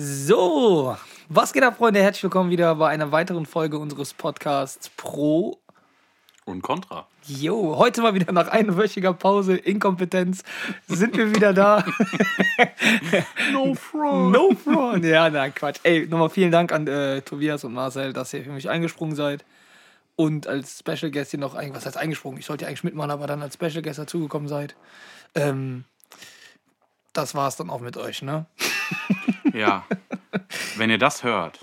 So, was geht ab, Freunde? Herzlich willkommen wieder bei einer weiteren Folge unseres Podcasts Pro. Und Contra. Jo, heute mal wieder nach einwöchiger Pause, Inkompetenz, sind wir wieder da. No front. no front. Ja, nein, Quatsch. Ey, nochmal vielen Dank an äh, Tobias und Marcel, dass ihr für mich eingesprungen seid. Und als Special Guest hier noch, ein- was heißt eingesprungen? Ich sollte eigentlich mitmachen, aber dann als Special Guest dazugekommen seid. Ähm, das war's dann auch mit euch, ne? Ja. Wenn ihr das hört,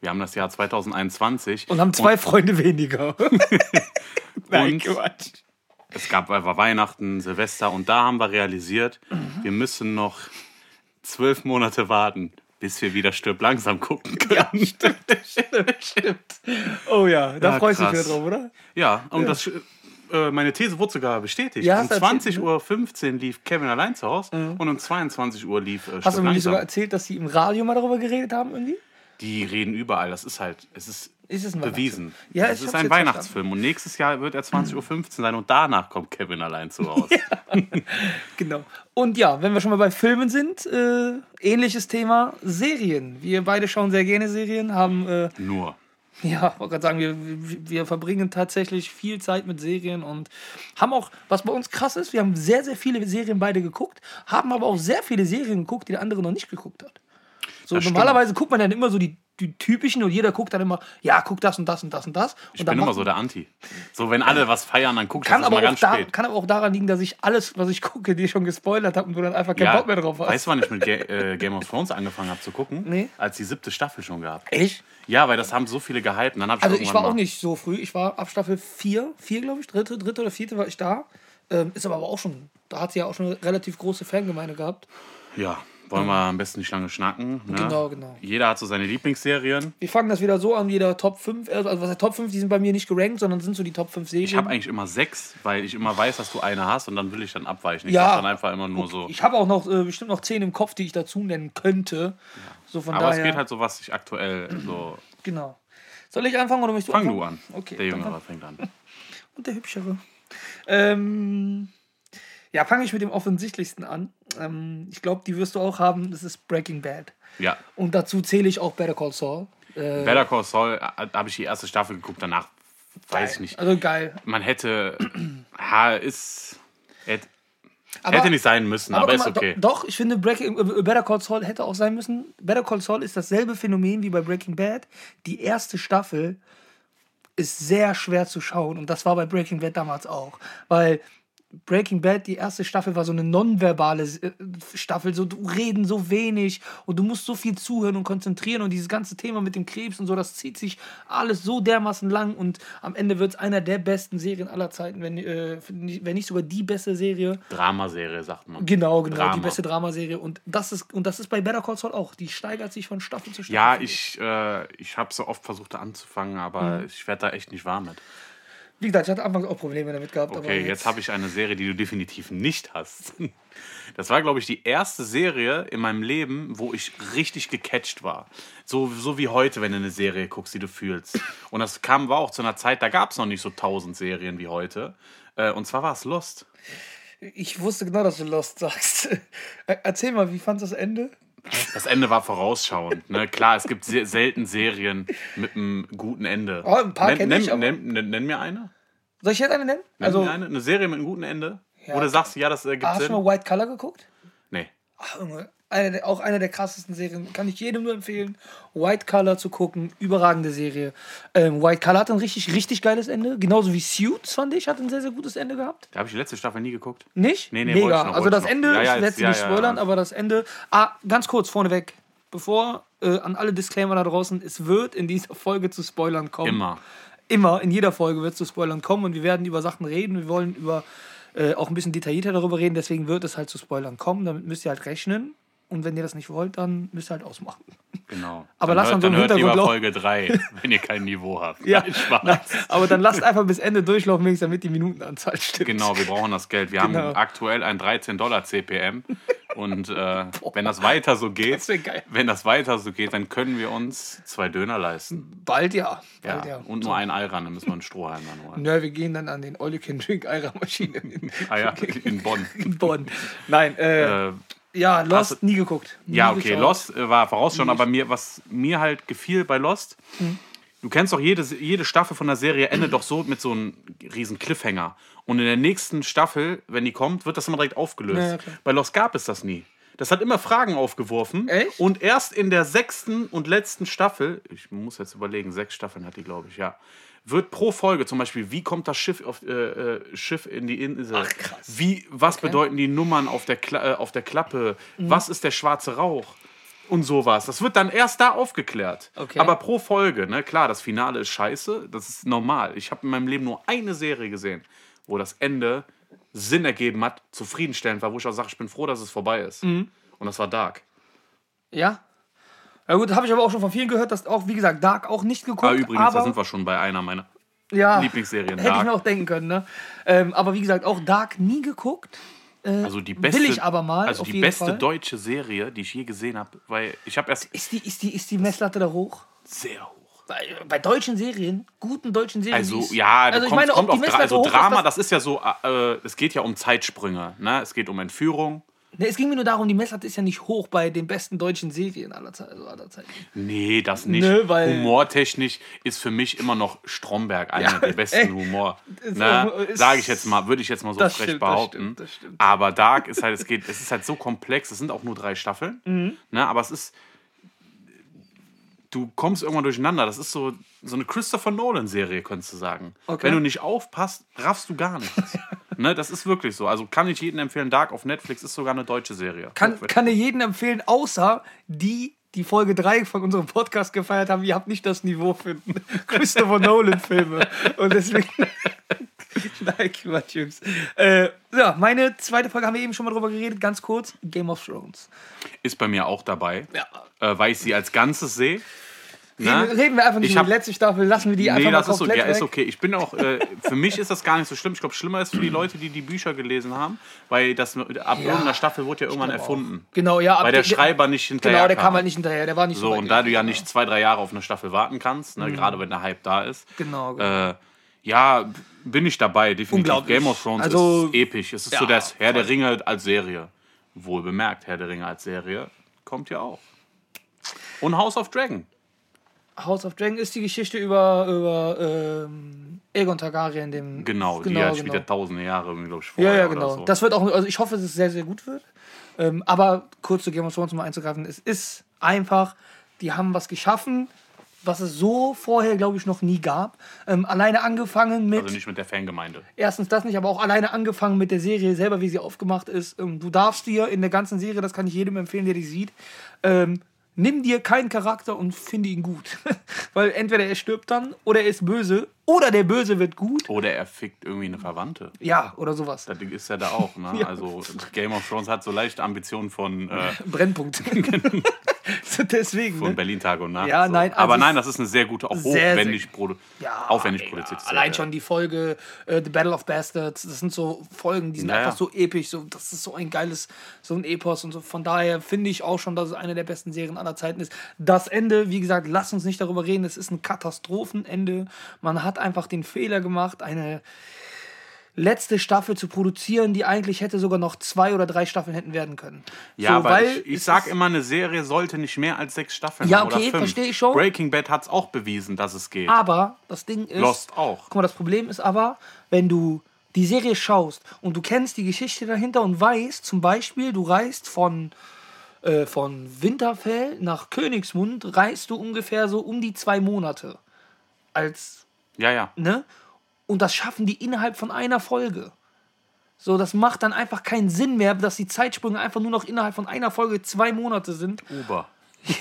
wir haben das Jahr 2021 Und haben zwei Freunde weniger. Nein, Und- Quatsch. es gab war Weihnachten, Silvester und da haben wir realisiert, wir müssen noch zwölf Monate warten, bis wir wieder Stirb langsam gucken können. Stimmt, stimmt. Oh ja, da Ja, freust du dich wieder drauf, oder? Ja, und das äh, meine These wurde sogar bestätigt. Ja, um hast du erzählt, 20.15 Uhr lief Kevin allein zu Hause und um 22 Uhr lief äh, Hast du mir nicht sogar erzählt, dass sie im Radio mal darüber geredet haben irgendwie? Die reden überall. Das ist halt, es ist, Ist es bewiesen. Ja, es ist ein Weihnachtsfilm und nächstes Jahr wird er 20.15 Uhr sein und danach kommt Kevin allein zu Hause. Genau. Und ja, wenn wir schon mal bei Filmen sind, äh, ähnliches Thema, Serien. Wir beide schauen sehr gerne Serien, haben, äh, Nur. Ja, wollte gerade sagen, wir, wir verbringen tatsächlich viel Zeit mit Serien und haben auch, was bei uns krass ist, wir haben sehr, sehr viele Serien beide geguckt, haben aber auch sehr viele Serien geguckt, die der andere noch nicht geguckt hat. So, Das stimmt. normalerweise guckt man dann immer so die, die typischen und jeder guckt dann immer, ja, guck das und das und das und das. Ich und bin dann immer so der Anti. So, wenn alle was feiern, dann guck ich kann das auch ganz da, spät. kann aber auch daran liegen, dass ich alles, was ich gucke, dir schon gespoilert habe und du dann einfach keinen Bock mehr drauf hast. weißt du, wann ich mit Ga äh, Game of Thrones angefangen habe zu gucken? Nee. Als die siebte Staffel schon gab. Echt? Ja, weil das haben so viele gehypt. Und dann hab ich Also ich war auch mal- nicht so früh. Ich war ab Staffel 4, 4 glaube ich, dritte, dritte oder vierte war ich da. Ähm, ist aber, aber auch schon, da hat sie ja auch schon eine relativ große Fangemeinde gehabt. Ja, wollen wir am besten nicht lange schnacken. Ne? Genau, genau. Jeder hat so seine Lieblingsserien. Wir fangen das wieder so an, jeder Top 5, also was heißt Top 5, die sind bei mir nicht gerankt, sondern sind so die Top 5 Serien. Ich habe eigentlich immer sechs, weil ich immer weiß, dass du eine hast und dann will ich dann abweichen. Ich Ja. dann einfach immer nur so. Ich habe auch noch äh, bestimmt noch 10 im Kopf, die ich dazu nennen könnte. So von Aber daher. es geht halt so, was ich aktuell so. Genau. Soll ich anfangen oder möchtest du Fang anfangen? du an. Okay. Der Jüngere fängt an. Und der Hübschere. Ähm, ja, fange ich mit dem offensichtlichsten an. Ähm, ich glaube, die wirst du auch haben. Das ist Breaking Bad. Ja. Und dazu zähle ich auch Better Call Saul. Äh, Better Call Saul äh, habe ich die erste Staffel geguckt, danach weiß ich nicht. Also geil. Man hätte. Ha, ist. Hätte, Aber, hätte nicht sein müssen, aber, guck ist okay. do- Doch, ich finde, Breaking, äh, Better Call Saul hätte auch sein müssen. Better Call Saul ist dasselbe Phänomen wie bei Breaking Bad. Die erste Staffel ist sehr schwer zu schauen. Und das war bei Breaking Bad damals auch. Weil Breaking Bad, die erste Staffel, war so eine nonverbale äh, Staffel. So, du reden so wenig und du musst so viel zuhören und konzentrieren. Und dieses ganze Thema mit dem Krebs und so, das zieht sich alles so dermaßen lang. Und am Ende wird es einer der besten Serien aller Zeiten, wenn, äh, wenn nicht sogar die beste Serie. Dramaserie, sagt man. Genau, genau, Drama. die beste Dramaserie. Und das ist und das ist bei Better Call Saul auch. Die steigert sich von Staffel zu Staffel. Ja, ich, äh, ich habe so oft versucht anzufangen, aber Mhm. ich werde da echt nicht warm mit. Wie gesagt, ich hatte anfangs auch Probleme damit gehabt. Okay, jetzt habe ich eine Serie, die du definitiv nicht hast. Das war, glaube ich, die erste Serie in meinem Leben, wo ich richtig gecatcht war. So, so wie heute, wenn du eine Serie guckst, die du fühlst. Und das kam, war auch zu einer Zeit, da gab es noch nicht so tausend Serien wie heute. Äh, Und zwar war es Lost. Ich wusste genau, dass du Lost sagst. Er- Erzähl mal, wie fandest du das Ende? Das Ende war vorausschauend. Ne? Klar, es gibt se selten Serien mit einem guten Ende. Oh, ein paar nenn, kenn nenn, ich, nenn, nenn, nenn mir eine. Soll ich jetzt eine nennen? Nenn Also, eine. Eine Serie mit einem guten Ende. Ja. Wo du sagst, ja, das ergibt hast du Sinn. schon mal White Color geguckt? Nee. Ach, Junge, eine auch eine der krassesten Serien. Kann ich jedem nur empfehlen, White Color zu gucken. Überragende Serie. Ähm, White Color hat ein richtig, richtig geiles Ende. Genauso wie Suits, fand ich, hat ein sehr, sehr gutes Ende gehabt. Da habe ich die letzte Staffel nie geguckt. Nicht? Nee, nee, Mega. noch, also das noch. Ende, Ja, ja, ich werde ja, nicht spoilern, aber das Ende. Ah, ganz kurz vorneweg. Bevor äh, an alle Disclaimer da draußen, es wird in dieser Folge zu Spoilern kommen. Immer. Immer, in jeder Folge wird es zu Spoilern kommen und wir werden über Sachen reden. Wir wollen über äh, auch ein bisschen detaillierter darüber reden, deswegen wird es halt zu Spoilern kommen. Damit müsst ihr halt rechnen. Und wenn ihr das nicht wollt, dann müsst ihr halt ausmachen. Genau. Aber dann lass hört, dann so dann im hört lieber Hintergrund Folge 3, wenn ihr kein Niveau habt. Ja, Nein, aber dann lasst einfach bis Ende durchlaufen, wenigstens damit die Minutenanzahl stimmt. Genau, wir brauchen das Geld. Wir Genau. haben aktuell ein 13 Dollar CPM. Und äh, wenn das weiter so geht, Das wenn das weiter so geht, dann können wir uns zwei Döner leisten. Bald ja. Ja. Bald ja. Und nur ein Ayran, dann müssen wir einen Strohhalm dann holen. Nö, wir gehen dann an den All You Can Drink Eira Maschine in, Ah ja, in Bonn. in Bonn. Nein, äh, Äh, Ja, Lost du- nie geguckt. Nie Ja, okay, geschaut. Lost äh, war vorausschauen, aber mir, was mir halt gefiel bei Lost, Hm. du kennst doch jede, jede Staffel von der Serie endet doch so mit so einem riesen Cliffhanger. Und in der nächsten Staffel, wenn die kommt, wird das immer direkt aufgelöst. Ja, bei Lost gab es das nie. Das hat immer Fragen aufgeworfen. Echt? Und erst in der sechsten und letzten Staffel, ich muss jetzt überlegen, sechs Staffeln hat die, glaube ich, ja, wird pro Folge zum Beispiel, wie kommt das Schiff, auf, äh, äh, Schiff in die Insel? Ach, krass. Wie, was bedeuten die Nummern auf der, Kla äh, auf der Klappe? Mhm. Was ist der schwarze Rauch? Und sowas. Das wird dann erst da aufgeklärt. Okay. Aber pro Folge, ne? Klar, das Finale ist scheiße, das ist normal. Ich habe in meinem Leben nur eine Serie gesehen, wo das Ende Sinn ergeben hat, zufriedenstellend war, wo ich auch sage, ich bin froh, dass es vorbei ist. Mhm. Und das war Dark. Ja. Ja gut, habe ich aber auch schon von vielen gehört, dass auch, wie gesagt, Dark auch nicht geguckt. Ah, übrigens, aber, da sind wir schon bei einer meiner ja, Lieblingsserien. Hätte ich Dark. mir auch denken können, ne? Ähm, aber wie gesagt, auch Dark nie geguckt. Also die beste, Will ich aber mal, Also die beste Fall. deutsche Serie, die ich je gesehen habe, weil ich habe erst Ist die, ist, die, ist die Messlatte da hoch? sehr hoch. Bei, bei deutschen Serien, guten deutschen Serien. Also ja, also ich kommt, meine, kommt auf Dra also Drama, das, das ist ja so, äh, es geht ja um Zeitsprünge, ne? Es geht um Entführung. Ne, es ging mir nur darum, die Messlatte ist ja nicht hoch bei den besten deutschen Serien aller, Ze also aller Zeiten. Nee, das nicht. Weil- Humortechnisch ist für mich immer noch Stromberg einer Ja, der besten ey, Humor. Ne? Sage ich jetzt mal, würde ich jetzt mal so Das frech stimmt, das behaupten. stimmt, das stimmt. Aber Dark ist halt, es geht, es ist halt so komplex, es sind auch nur drei Staffeln. Mhm. Ne? Aber es ist. Du kommst irgendwann durcheinander. Das ist so, so eine Christopher Nolan-Serie, könntest du sagen. Okay. Wenn du nicht aufpasst, raffst du gar nichts. ne? Das ist wirklich so. Also kann ich jedem empfehlen, Dark auf Netflix ist sogar eine deutsche Serie. Kann, kann dir jeden empfehlen, außer die, die Folge 3 von unserem Podcast gefeiert haben, ihr habt nicht das Niveau für Christopher Nolan-Filme. Und deswegen. Nein, Quatsch, Jungs. Äh, ja, meine zweite Folge haben wir eben schon mal drüber geredet, ganz kurz. Game of Thrones. Ist bei mir auch dabei, Ja. äh, weil ich sie als Ganzes sehe. Reden, Ne? reden wir einfach nicht Ich über die letzte Staffel, lassen wir die einfach Nee, mal das ist, so, komplett ja, ist okay. Ich bin auch, äh, für mich ist das gar nicht so schlimm. Ich glaube, schlimmer ist für die Leute, die die Bücher gelesen haben, weil das ab irgendeiner Staffel wurde ja irgendwann glaube auch. erfunden. Genau, ja. Weil der Schreiber nicht hinterher Genau, der kam. halt nicht hinterher, der war nicht so, So, und da du ja nicht zwei, drei Jahre auf eine Staffel warten kannst, ne, gerade wenn der Hype da ist, Genau, genau. äh, ja, bin ich dabei, definitiv. Game of Thrones Also- ist episch. Es ist Ja, so das Herr der Ringe als Serie. Wohl bemerkt, Herr der Ringe als Serie kommt ja auch. Und House of Dragon. House of Dragon ist die Geschichte über, über ähm, Aegon Targaryen, dem. Genau, die genau, ja genau. spielt ja tausende Jahre, glaube ich, Ja, vorher ja, oder genau. so. Das wird auch, also ich hoffe, dass es sehr, sehr gut wird. Ähm, aber kurz zu Game of Thrones mal einzugreifen, es ist einfach, die haben was geschaffen, was es so vorher, glaube ich, noch nie gab. Ähm, alleine angefangen mit, also nicht mit der Fangemeinde. erstens das nicht, aber auch alleine angefangen mit der Serie selber, wie sie aufgemacht ist. Ähm, du darfst dir in der ganzen Serie, das kann ich jedem empfehlen, der die sieht, ähm, nimm dir keinen Charakter und finde ihn gut. Weil entweder er stirbt dann oder er ist böse oder der Böse wird gut. Oder er fickt irgendwie eine Verwandte. Ja, oder sowas. Das ist ja da auch, ne? Ja. Also Game of Thrones hat so leichte Ambitionen von, äh, Brennpunkt. so deswegen. von ne? Berlin Tag und Nacht. Ja, so. nein, also Aber nein, das ist eine sehr gute, auch Sehr, sehr- hochwendig, produ Ja, aufwendig produzierte Allein Serie. schon die Folge äh, The Battle of Bastards, das sind so Folgen, die sind Ja, ja. einfach so episch, so, das ist so ein geiles, so ein Epos und so. Von daher finde ich auch schon, dass es eine der besten Serien aller Zeiten ist. Das Ende, wie gesagt, lass uns nicht darüber reden, es ist ein Katastrophenende. Man hat einfach den Fehler gemacht, eine letzte Staffel zu produzieren, die eigentlich hätte sogar noch zwei oder drei Staffeln hätten werden können. Ja, so, weil ich, ich sag immer, eine Serie sollte nicht mehr als sechs Staffeln Ja, haben oder okay, verstehe ich schon. Breaking Bad hat es auch bewiesen, dass es geht. Aber das Ding ist. Lost auch. Guck mal, das Problem ist aber, wenn du die Serie schaust und du kennst die Geschichte dahinter und weißt, zum Beispiel, du reist von, äh, von Winterfell nach Königsmund, reist du ungefähr so um die zwei Monate. Als, Ja, ja. ne? Und das schaffen die innerhalb von einer Folge. So, das macht dann einfach keinen Sinn mehr, dass die Zeitsprünge einfach nur noch innerhalb von einer Folge zwei Monate sind. Uber.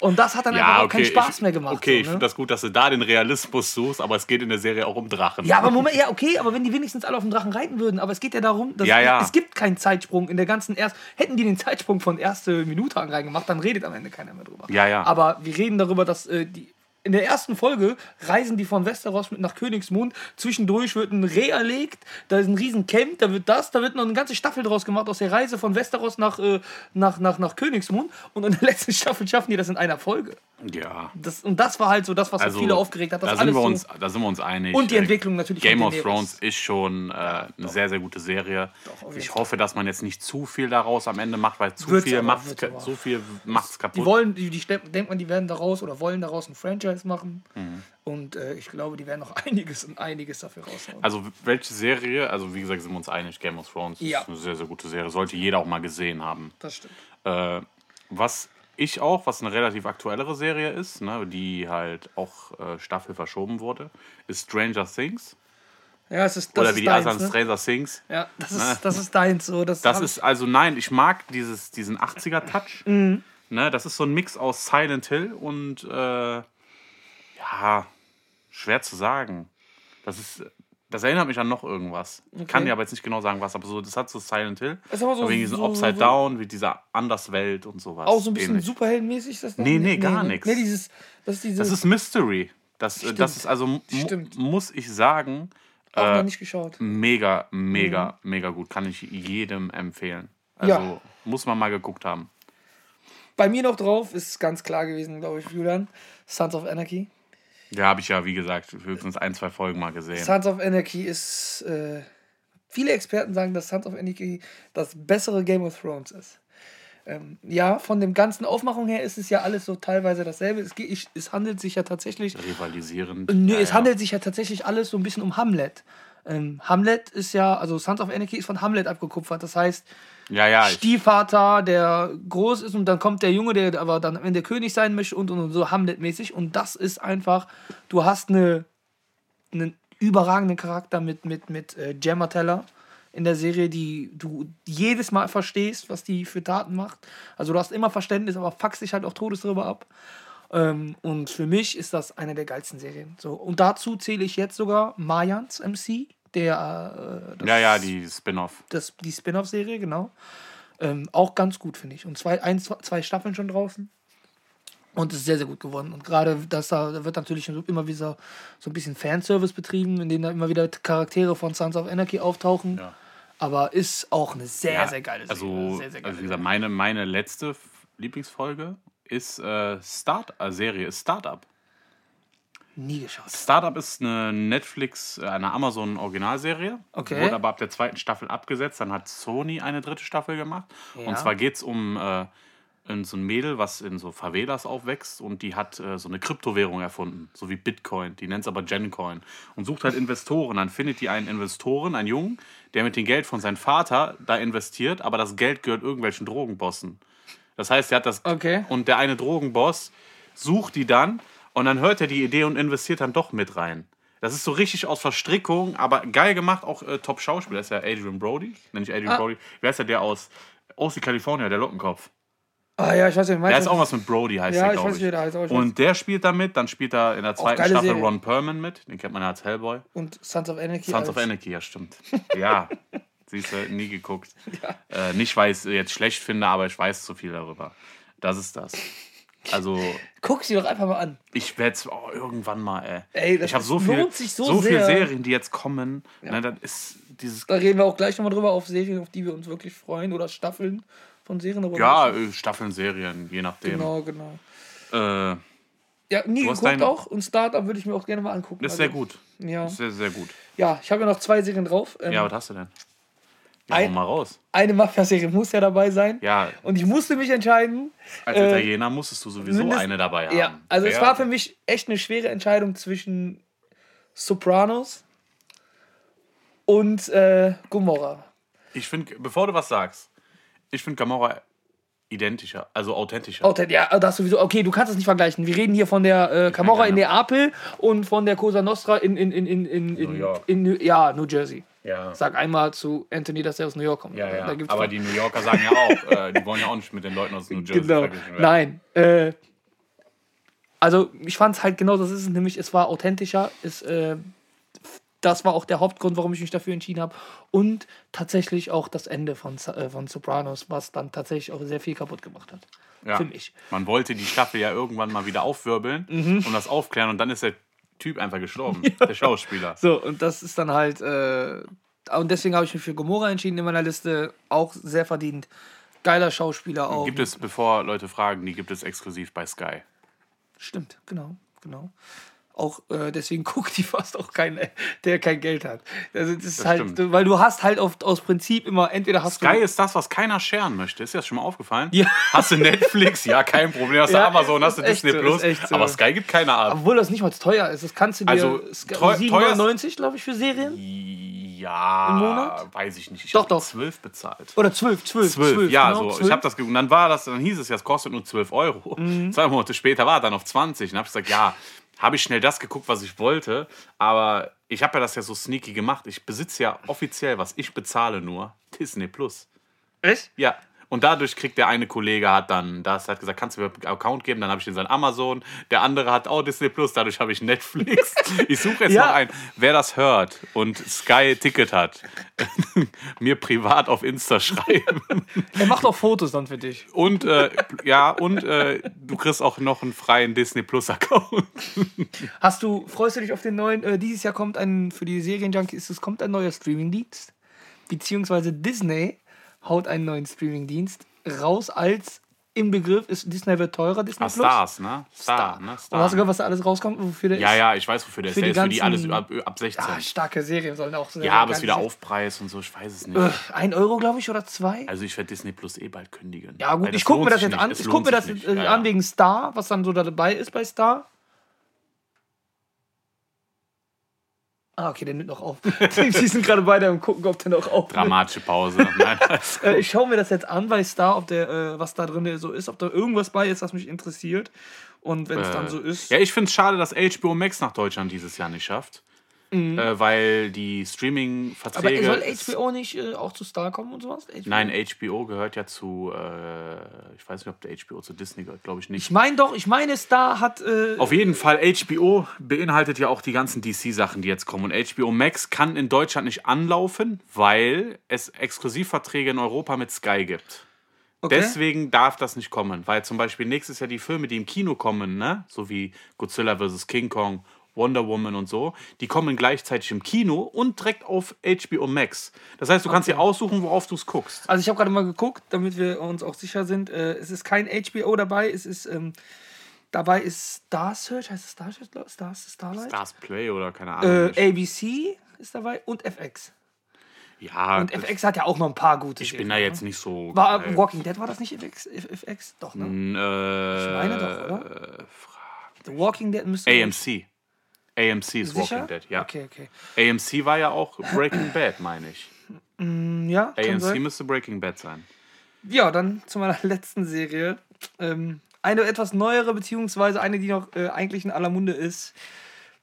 Und das hat dann einfach Ja, auch okay. keinen Spaß ich, mehr gemacht. Okay, so, ich ne? finde das gut, dass du da den Realismus suchst, aber es geht in der Serie auch um Drachen. Ja, aber Moment, ja, okay, aber wenn die wenigstens alle auf dem Drachen reiten würden, aber es geht ja darum, dass Ja, ja. es gibt keinen Zeitsprung in der ganzen erst hätten die den Zeitsprung von erste Minute an reingemacht, dann redet am Ende keiner mehr drüber. Ja, ja. Aber wir reden darüber, dass äh, die in der ersten Folge reisen die von Westeros mit nach Königsmund. Zwischendurch wird ein Reh erlegt, da ist ein riesen Camp, da wird das, da wird noch eine ganze Staffel draus gemacht aus der Reise von Westeros nach, äh, nach, nach, nach Königsmund. Und in der letzten Staffel schaffen die das in einer Folge. Ja. Das, und das war halt so das, was so viele aufgeregt hat. Also, da, sind wir uns, da sind wir uns einig. Und die Äh, Entwicklung natürlich Game of. Thrones ist schon äh, eine sehr, sehr gute Serie. Doch, ich hoffe, dass man jetzt nicht zu viel daraus am Ende macht, weil zu Wird's viel so viel macht's kaputt. Die wollen, die, die denkt man, die werden daraus oder wollen daraus ein Franchise machen. Mhm. Und äh, ich glaube, die werden noch einiges und einiges dafür raushauen. Also welche Serie, also wie gesagt, sind wir uns einig, Game of Thrones Ja. ist eine sehr, sehr gute Serie. Sollte jeder auch mal gesehen haben. das stimmt. Äh, was ich auch, was eine relativ aktuellere Serie ist, ne, die halt auch äh, Staffel verschoben wurde, ist Stranger Things. Ja, es ist das Oder wie die deins, anderen ne? Stranger Things. Ja, das ist, das ist deins. So, das Das ist also nein, ich mag dieses, diesen 80er-Touch. Mhm. Ne, das ist so ein Mix aus Silent Hill und äh, ja, schwer zu sagen. Das ist. Das erinnert mich an noch irgendwas. Ich kann Okay. dir aber jetzt nicht genau sagen, was, aber so, das hat so Silent Hill. Ist aber so- wegen diesem so- Upside so- Down, wie dieser Anderswelt und sowas. auch so ein bisschen ähnlich. superheldenmäßig. Ist das Nee, nee, gar nix. Nee, dieses, das ist dieses. Das ist Mystery. Das, äh, das ist also, mu Stimmt. muss ich sagen, auch äh, noch nicht geschaut. mega, mega, mega gut. Kann ich jedem empfehlen. Also Ja. muss man mal geguckt haben. Bei mir noch drauf ist ganz klar gewesen, glaube ich, Julian. Sons of Anarchy. Ja, habe ich ja, wie gesagt, höchstens ein, zwei Folgen mal gesehen. Sons of Anarchy ist. Äh, viele Experten sagen, dass Sons of Anarchy das bessere Game of Thrones ist. Ähm, ja, von dem ganzen Aufmachung her ist es ja alles so teilweise dasselbe. Es, es handelt sich ja tatsächlich. Rivalisierend. Nee, Ja, es ja. handelt sich ja tatsächlich alles so ein bisschen um Hamlet. Ähm, Hamlet ist ja, also Sons of Anarchy ist von Hamlet abgekupfert. Das heißt, Ja, ja, Stiefvater, der groß ist und dann kommt der Junge, der aber dann am Ende König sein möchte und, und, und so Hamlet-mäßig. Und das ist einfach, du hast eine, einen überragenden Charakter mit, mit, mit äh, Gemma Teller in der Serie, die du jedes Mal verstehst, was die für Taten macht. Also du hast immer Verständnis, aber fuckst dich halt auch Todes drüber ab. Ähm, und für mich ist das eine der geilsten Serien. So, und dazu zähle ich jetzt sogar Mayans MC, der äh, ja, ja, die Spin-off. die Spin-off-Serie, genau. Ähm, auch ganz gut, finde ich. Und zwei, ein, zwei, Staffeln schon draußen. Und es ist sehr, sehr gut geworden. Und gerade das da, wird natürlich immer wieder so ein bisschen Fanservice betrieben, in dem da immer wieder Charaktere von Sons of Anarchy auftauchen. Ja. Aber ist auch eine sehr, Ja, sehr geile Serie. Also, sehr, sehr geile also wie gesagt, meine, meine letzte Lieblingsfolge ist äh, Start äh, Serie ist Startup. Nie geschaut. Startup ist eine Netflix, äh, eine Amazon Originalserie. Okay. Wurde aber ab der zweiten Staffel abgesetzt. Dann hat Sony eine dritte Staffel gemacht. Ja. Und zwar geht es um äh, so ein Mädel, was in so Favelas aufwächst und die hat äh, so eine Kryptowährung erfunden, so wie Bitcoin. Die nennt es aber Gencoin und sucht halt Investoren. Dann findet die einen Investoren, einen Jungen, der mit dem Geld von seinem Vater da investiert, aber das Geld gehört irgendwelchen Drogenbossen. Das heißt, er hat das Okay. und der eine Drogenboss sucht die dann und dann hört er die Idee und investiert dann doch mit rein. Das ist so richtig aus Verstrickung, aber geil gemacht, auch äh, Top-Schauspieler. Das ist ja Adrian Brody, nenne ich Adrian Ah. Brody. Wer ist der, der aus, aus California, der Lockenkopf? Ah ja, ich weiß nicht, Der ist auch was mit Brody, heißt Ja, der, ich glaube weiß ich. nicht, wie der heißt, ich und der spielt da mit, dann spielt er in der zweiten Staffel Serie. Ron Perlman mit. Den kennt man ja als Hellboy. Und Sons of Anarchy. Sons of als- Anarchy, ja, stimmt. Ja, siehst du, nie geguckt. Äh, nicht, weil ich es jetzt schlecht finde, aber ich weiß zu viel darüber. Das ist das. Also, Guck sie doch einfach mal an. ich werde es oh, irgendwann mal, ey. Ey, das ich habe so viel, lohnt sich so so viel sehr. Serien, die jetzt kommen. Ne, das ist dieses. Da reden wir auch gleich nochmal drüber auf Serien, auf die wir uns wirklich freuen oder Staffeln von Serien. aber Ja, äh, Staffeln, Serien, je nachdem. Genau, genau. Äh, Ja, nie geguckt dein- auch und Startup würde ich mir auch gerne mal angucken. das ist Also, sehr gut. Ja, Das ist sehr, sehr gut. ja ich habe ja noch zwei Serien drauf. Ähm, Ja, was hast du denn? Ja, Ein- mal raus. eine Mafia-Serie muss ja dabei sein. Ja, Und ich musste mich entscheiden. als äh, Italiener musstest du sowieso mindest- eine dabei haben. Ja, also es Wer- war für mich echt eine schwere Entscheidung zwischen Sopranos und äh, Gomorra. Ich finde, bevor du was sagst, ich finde Gamora identischer, also authentischer. Authent ja, das sowieso. Okay, du kannst es nicht vergleichen. Wir reden hier von der äh, Camorra in. Neapel und von der Cosa Nostra in, in, in, in, in, in, New York. in New, ja, New Jersey. Ja. Sag einmal zu Anthony, dass er aus New York kommt. Ja, ja. Aber die New Yorker sagen ja auch, äh, die wollen ja auch nicht mit den Leuten aus New Jersey Genau. verglichen werden. Nein. Äh, also ich fand es halt genau das ist es nämlich. Es war authentischer. Es, äh, das war auch der Hauptgrund, warum ich mich dafür entschieden habe. Und tatsächlich auch das Ende von, äh, von Sopranos, was dann tatsächlich auch sehr viel kaputt gemacht hat. Ja. Für mich. Man wollte die Staffel ja irgendwann mal wieder aufwirbeln Mhm. und das aufklären und dann ist der Typ einfach gestorben, der Schauspieler. So, und das ist dann halt. Äh, und deswegen habe ich mich für Gomorra entschieden in meiner Liste. Auch sehr verdient. Geiler Schauspieler auch. Gibt es, bevor Leute fragen, die gibt es exklusiv bei Sky. stimmt, genau, genau. Auch äh, deswegen guckt die fast auch kein, der kein Geld hat. Also das ist Das halt, stimmt. weil du hast halt oft aus Prinzip immer, entweder hast Sky du. ist das, was keiner scheren möchte. Ist dir das schon mal aufgefallen? Ja. Hast du Netflix? Ja, kein Problem. Hast du Ja, Amazon, hast du Disney so, Plus. so. Aber Sky gibt keine ab. Obwohl das nicht mal teuer ist. Das kannst du dir. Also, Sky- teuer- 7,99 glaube ich für Serien. Ja, Im Monat? weiß ich nicht. Ich Doch, doch. 12 bezahlt. Oder 12, 12, 12, ja, genau, so. 12. Ich habe das und dann war das, dann hieß es ja, es kostet nur 12 Euro. Mhm. Zwei Monate später war dann auf 20. Und habe ich gesagt, ja, habe ich schnell das geguckt, was ich wollte. Aber ich habe ja das ja so sneaky gemacht. Ich besitze ja offiziell, was ich bezahle nur, Disney Plus. Echt? Ja. Und dadurch kriegt der eine Kollege hat dann, das hat gesagt, kannst du mir einen Account geben? Dann habe ich den sein Amazon. Der andere hat auch Disney Plus, dadurch habe ich Netflix. Ich suche jetzt Ja. noch einen, wer das hört und Sky Ticket hat, mir privat auf Insta schreiben. Er macht auch Fotos dann für dich. Und äh, ja, und äh, du kriegst auch noch einen freien Disney Plus Account. Hast du, freust du dich auf den neuen, äh, dieses Jahr kommt ein, für die Serienjunkies, es kommt ein neuer Streamingdienst. Beziehungsweise Disney haut einen neuen Streamingdienst raus als im Begriff ist, Disney wird teurer, Disney Ah, Plus. Stars, ne? Star, Star. ne? Und Star. hast du gehört, was da alles rauskommt, wofür der ja, ist? ja, ich weiß, wofür der ist. Für Der die ist für die alles ab, ab 16. Ah, starke Serien sollen auch sehr ja, aber es ist wieder. Aufpreis und so, ich weiß es nicht. Äh, ein Euro, glaube ich, oder zwei? Also ich werde Disney Plus eh bald kündigen. Ja, gut, ich gucke mir das jetzt nicht. an. Es Ich gucke mir das äh, Ja, an ja. wegen Star, was dann so da dabei ist bei Star. Ah, okay, der nimmt noch auf. Die sind gerade beide am gucken, ob der noch auf. Dramatische Pause. Nein, Äh, ich schaue mir das jetzt an bei Star, ob der, äh, was da drin so ist, ob da irgendwas bei ist, was mich interessiert. Und wenn es dann so ist. Ja, ich finde es schade, dass HBO Max nach Deutschland dieses Jahr nicht schafft. Äh, weil die aber Streaming-Verträge. soll ist- HBO nicht äh, auch zu Star kommen und sowas? HBO? Nein, HBO gehört ja zu. Äh, ich weiß nicht, ob der HBO zu Disney gehört, glaube ich nicht. Ich meine doch, ich meine, Star hat. Äh, Auf jeden Fall, HBO beinhaltet ja auch die ganzen DC-Sachen, die jetzt kommen. Und HBO Max kann in Deutschland nicht anlaufen, weil es Exklusivverträge in Europa mit Sky gibt. okay. Deswegen darf das nicht kommen, weil zum Beispiel nächstes Jahr die Filme, die im Kino kommen, ne, so wie Godzilla vs. King Kong, Wonder Woman und so, die kommen gleichzeitig im Kino und direkt auf HBO Max. Das heißt, du kannst dir aussuchen, worauf du es guckst. Also ich habe gerade mal geguckt, damit wir uns auch sicher sind. Äh, es ist kein HBO dabei, es ist ähm, dabei ist Star Search, heißt es Star Search? Star, Starlight? Stars Play oder keine Ahnung. Äh, ABC ist dabei und FX. ja, Und FX hat ja auch noch ein paar gute. ich bin da jetzt nicht so. War geil. Walking Dead war das nicht FX? FX? Doch, ne? N- äh, Ich meine doch, oder? The Walking Dead müsste. AMC. AMC ist Sicher? Walking Dead, ja. Okay, okay. AMC war ja auch Breaking Bad, meine ich. Ja, kann AMC müsste Breaking Bad sein. Ja, dann zu meiner letzten Serie. Ähm, eine etwas neuere, beziehungsweise eine, die noch äh, eigentlich in aller Munde ist.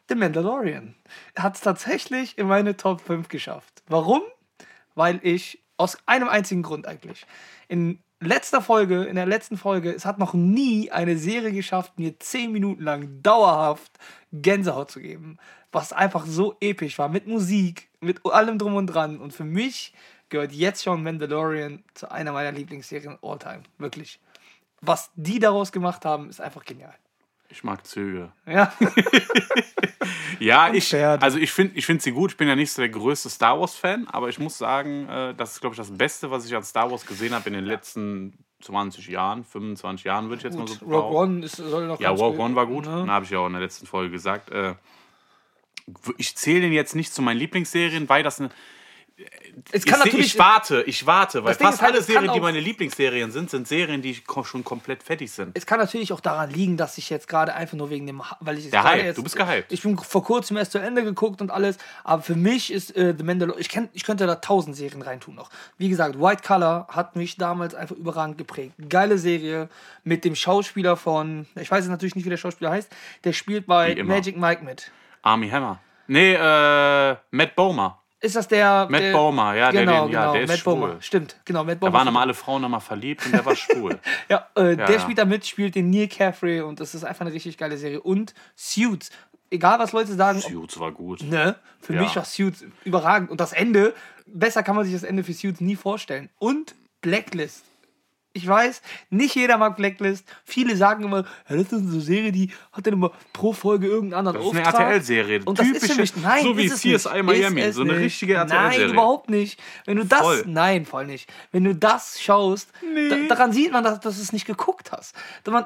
The Mandalorian. Hat es tatsächlich in meine Top 5 geschafft. Warum? Weil ich, aus einem einzigen Grund eigentlich. In letzter Folge, in der letzten Folge, es hat noch nie eine Serie geschafft, mir 10 Minuten lang dauerhaft Gänsehaut zu geben. Was einfach so episch war. Mit Musik, mit allem drum und dran. Und für mich gehört jetzt schon Mandalorian zu einer meiner Lieblingsserien all time. Wirklich. Was die daraus gemacht haben, ist einfach genial. Ich mag Züge. Ja. Ja, ich, also ich finde ich find sie gut. Ich bin ja nicht so der größte Star Wars-Fan, aber ich muss sagen, äh, das ist, glaube ich, das Beste, was ich an Star Wars gesehen habe in den letzten 20 Jahren, 25 Jahren, würde ich jetzt mal so Rogue behaupten. One ist, soll noch Ja, Rogue gut- One war gut. Ne? Habe ich ja auch in der letzten Folge gesagt. Äh, ich zähle den jetzt nicht zu meinen Lieblingsserien, weil das eine. Es kann ich, natürlich. ich warte, ich warte, weil fast halt, alle Serien, die meine Lieblingsserien sind, sind Serien, die schon komplett fertig sind. es kann natürlich auch daran liegen, dass ich jetzt gerade einfach nur wegen dem, weil ich Der Hype, jetzt, du bist gehypt. Ich bin vor kurzem erst zu Ende geguckt und alles, aber für mich ist äh, The Mandalorian, ich, kenn, ich könnte da tausend Serien reintun noch. Wie gesagt, White Collar hat mich damals einfach überragend geprägt. Geile Serie mit dem Schauspieler von, ich weiß jetzt natürlich nicht, wie der Schauspieler heißt, der spielt bei. Magic Mike mit. Army Hammer. Nee, äh, Matt Bomer. Ist das der. Matt der, Bomer, ja, der, genau, den, ja, genau, der ist Matt schwul. Bomer. Stimmt, genau, Matt Bomer. Da waren immer alle Frauen immer verliebt und der war schwul. Ja, äh, der ja. spielt da mit, spielt den Neil Caffrey und das ist einfach eine richtig geile Serie. Und Suits. Egal, was Leute sagen, Suits war gut. ne, für Ja. mich war Suits überragend. Und das Ende, besser kann man sich das Ende für Suits nie vorstellen. Und Blacklist. Ich weiß, nicht jeder mag Blacklist. Viele sagen immer, ja, das ist eine Serie, die hat dann immer pro Folge irgendeinen anderen Das ist eine Auftrag. RTL-Serie. Und das ist Typische- nämlich, nein, so wie ist es CSI nicht. Miami, so eine nicht. richtige Nein, RTL-Serie. überhaupt nicht. Wenn du das, Voll. nein, voll nicht. Wenn du das schaust, da, daran sieht man, dass, dass du es nicht geguckt hast.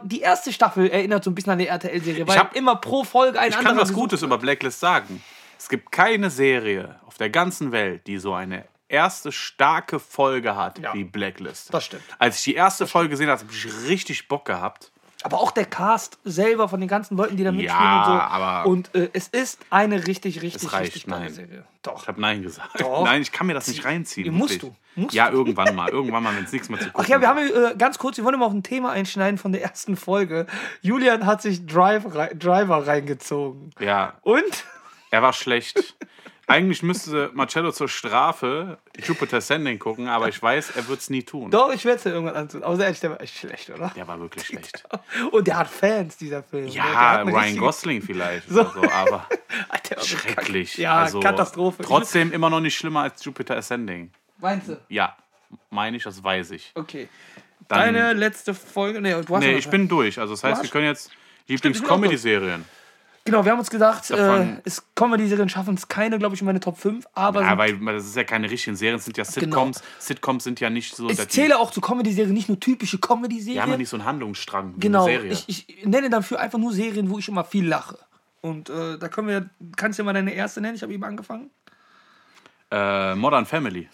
Die erste Staffel erinnert so ein bisschen an die RTL-Serie, weil hab- immer pro Folge ein Ich kann anderer was gesucht Gutes wird. über Blacklist sagen. Es gibt keine Serie auf der ganzen Welt, die so eine erste starke Folge hat Ja. wie Blacklist. Das stimmt. Als ich die erste Folge gesehen habe, habe ich richtig Bock gehabt. Aber auch der Cast selber von den ganzen Leuten, die da mitspielen Ja, und so. aber- und äh, es ist eine richtig, richtig, reicht, richtig nein. Serie. Ich Doch. habe Nein gesagt. Doch. Nein, ich kann mir das nicht reinziehen. Musst du, musst ja, irgendwann mal. Irgendwann mal, wenn es nichts mehr zu gucken Ach ja, wir haben äh, ganz kurz, wir wollen mal auf ein Thema einschneiden von der ersten Folge. Julian hat sich Drive, Driver reingezogen. Ja, Und? er war schlecht. Eigentlich müsste Marcello zur Strafe Jupiter Sending gucken, aber ich weiß, er wird es nie tun. Doch, ich werde es ja irgendwann antun. Aber ehrlich, der war echt schlecht, oder? Der war wirklich schlecht. Und der hat Fans, dieser Film. Ja, eine Ryan richtige- Gosling vielleicht oder so, aber Der war so schrecklich. Ja, also, Katastrophe. Trotzdem immer noch nicht schlimmer als Jupiter Ascending. Meinst du? Ja, meine ich, das weiß ich. Okay. Dann- Deine letzte Folge. Nee, du hast Nee, ich bin durch. Also das heißt, wir können jetzt Lieblings-Comedy-Serien. Genau, wir haben uns gedacht, äh, es Comedy-Serien schaffen es keine, glaube ich, in meine Top 5. Aber Ja, weil weil das ist ja keine richtigen Serien, es sind ja Sitcoms. Sitcoms sind ja nicht so. ich zähle auch zu Comedy-Serien, nicht nur typische Die haben ja Comedy-Serien. nicht so einen Handlungsstrang Genau, ich, ich nenne dafür einfach nur Serien, wo ich immer viel lache. Und äh, da können wir, kannst du ja mal deine erste nennen, ich habe eben angefangen. äh, Modern Family.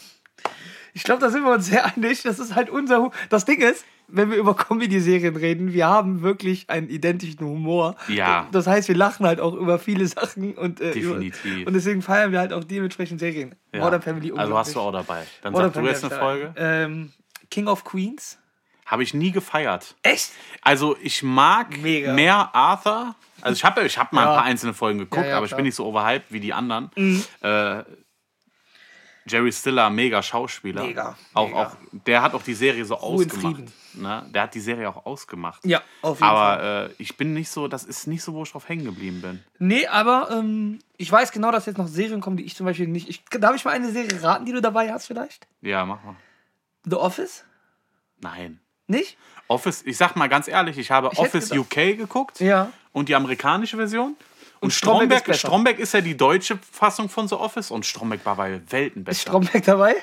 Ich glaube, da sind wir uns sehr einig. Das ist halt unser. Hu das Ding ist, wenn wir über Comedy-Serien reden, wir haben wirklich einen identischen Humor. Ja. Das heißt, wir lachen halt auch über viele Sachen und äh, Definitiv. Über, und deswegen feiern wir halt auch dementsprechend Serien. Ja. Modern Family Also hast du auch dabei. Dann Modern sag du jetzt eine Folge. Ähm, King of Queens. Habe ich nie gefeiert. Echt? Also ich mag Mega. mehr Arthur. Also ich habe ich hab mal Ja. ein paar einzelne Folgen geguckt, Ja, ja, aber ich bin nicht so overhyped wie die anderen. Äh, Jerry Stiller, mega Schauspieler. Mega, Auch, mega. auch, der hat auch die Serie so Ruhe ausgemacht. Ne? Der hat die Serie auch ausgemacht. Ja, auf jeden Fall. Aber äh, ich bin nicht so, das ist nicht so, wo ich drauf hängen geblieben bin. Nee, aber ähm, ich weiß genau, dass jetzt noch Serien kommen, die ich zum Beispiel nicht. Ich, darf ich mal eine Serie raten, die du dabei hast, vielleicht? Ja, mach mal. The Office? Nein. Nicht? Office, ich sag mal ganz ehrlich, ich habe Ich Office UK geguckt Ja. und die amerikanische Version. Und, Stromberg ist Stromberg, ist ja die deutsche Fassung von The Office und Stromberg war bei Welten Ist besser. Stromberg dabei?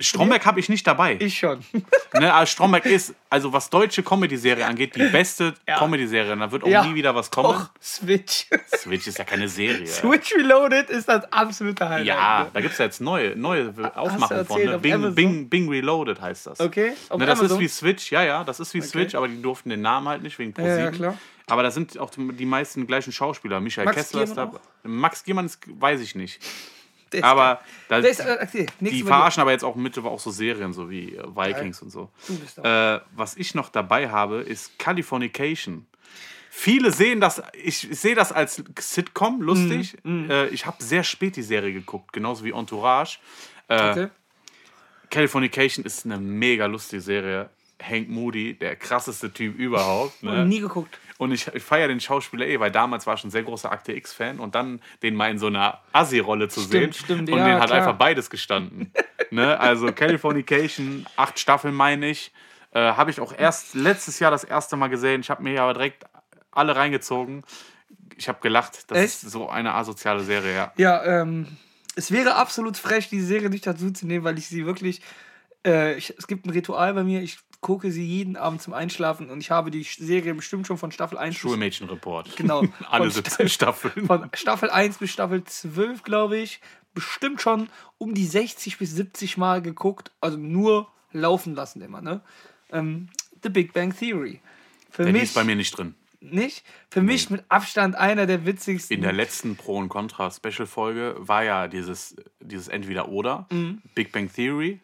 Stromberg habe ich nicht dabei. Ich schon. Ne, also Stromberg ist, also was deutsche Comedy-Serie angeht, die beste Ja. Comedy-Serie. Da wird auch Ja. nie wieder was kommen. Och, Switch. Switch ist ja keine Serie. Switch Reloaded ist das absolute Highlight. Ja, da gibt es ja jetzt neue, neue Aufmachungen von. Ne? Bing? Bing, Bing Reloaded heißt das. Okay, Ne, das Amazon? ist wie Switch, ja, ja, das ist wie Switch, aber die durften den Namen halt nicht wegen Ja, ja, ProSieben. klar. Aber da sind auch die meisten gleichen Schauspieler. Michael Max Kessler ist da. Max Giermann ist, weiß ich nicht. Der Aber da, ist, äh, okay, die verarschen aber jetzt auch mittlerweile auch so Serien, so wie äh, Vikings und so. Äh, was ich noch dabei habe, ist Californication. Viele sehen das, ich sehe das als Sitcom, lustig. Mhm, Äh, ich habe sehr spät die Serie geguckt, genauso wie Entourage. Äh, Okay. Californication ist eine mega lustige Serie. Hank Moody, der krasseste Typ überhaupt. Ne? Nie geguckt. Und ich, ich feiere den Schauspieler eh, weil damals war ich schon ein sehr großer Akte X-Fan und dann den mal in so einer Assi-Rolle zu Stimmt, sehen. stimmt, und ja, den hat klar. einfach beides gestanden. ne? Also Californication, acht Staffeln meine ich. Äh, habe ich auch erst letztes Jahr das erste Mal gesehen. Ich habe mir aber direkt alle reingezogen. Ich habe gelacht. Das Echt? ist so eine asoziale Serie, ja. Ja, ähm, es wäre absolut frech, die Serie nicht dazu zu nehmen, weil ich sie wirklich. Äh, ich, es gibt ein Ritual bei mir, ich gucke sie jeden Abend zum Einschlafen und ich habe die Serie bestimmt schon von Staffel 1 bis, Schulmädchenreport. Genau. Alle Von 17 Staffeln. von Staffel 1 bis Staffel 12, glaube ich, bestimmt schon um die 60 bis 70 Mal geguckt. Also nur laufen lassen immer, ne? Ähm, The Big Bang Theory. Für Der mich ist bei mir nicht drin. nicht. Für mich mit Abstand einer der witzigsten. In der letzten Pro- und Contra-Special-Folge war ja dieses, dieses Entweder-Oder, Mhm. Big Bang Theory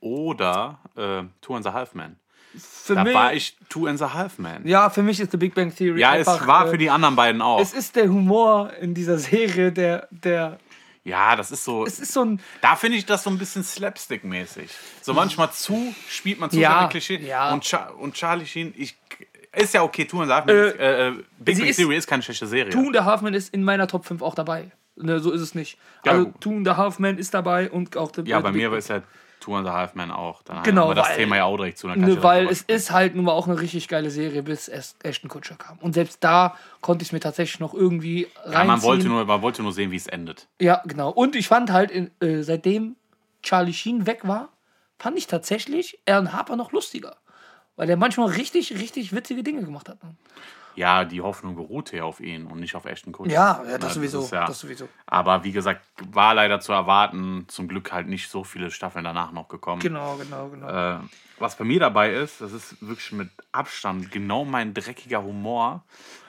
oder äh, Two and a Half Men. für Da mich, war ich Two and a Half Men. Ja, für mich ist The Big Bang Theory. Ja, es einfach, war äh, für die anderen beiden auch. Es ist der Humor in dieser Serie, der, der. ja, das ist so. Es ist so ein. Da finde ich das so ein bisschen Slapstick-mäßig. So manchmal zu, spielt man zu Ja, mit Klischee. ja. Und, Cha und Charlie Sheen, ich. Ist ja okay, Two and a Half Men. ist- Äh, äh, Big Bang ist- Theory ist keine schlechte Serie. Two and a Half Men ist in meiner Top 5 auch dabei. Ne, so ist es nicht. Ja, also gut. Two and a Half Men ist dabei und auch The ja, äh, bei The mir ist ja Two and a Half Men auch. Dann Genau, haben wir das weil- Thema ja auch direkt zu. Ne, weil es ist halt nun mal auch eine richtig geile Serie, bis Ashton Kutscher kam. Und selbst da konnte ich es mir tatsächlich noch irgendwie reinziehen. Ja, man, wollte nur, man wollte nur sehen, wie es endet. Ja, genau. Und ich fand halt, in, äh, seitdem Charlie Sheen weg war, fand ich tatsächlich Aaron Harper noch lustiger. Weil der manchmal richtig, richtig witzige Dinge gemacht hat. Ja, die Hoffnung beruhte ja auf ihn und nicht auf Ashton Kutcher. Ja, ja, das Na, sowieso, ist ja- das sowieso. Aber wie gesagt, war leider zu erwarten. Zum Glück halt nicht so viele Staffeln danach noch gekommen. Genau, genau, genau. Äh, was bei mir dabei ist, das ist wirklich mit Abstand genau mein dreckiger Humor.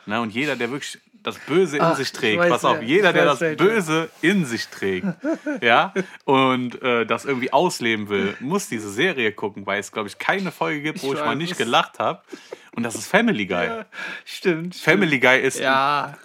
Ne? Und jeder, der wirklich das Böse in Ach, sich ich trägt, pass auf, ja, jeder, der das welcher. Böse in sich trägt, ja, und äh, das irgendwie ausleben will, muss diese Serie gucken, weil es, glaube ich, keine Folge gibt, wo Ich ich, mal nicht gelacht habe. Und das ist Family Guy. Stimmt. Family Guy ist, Ja.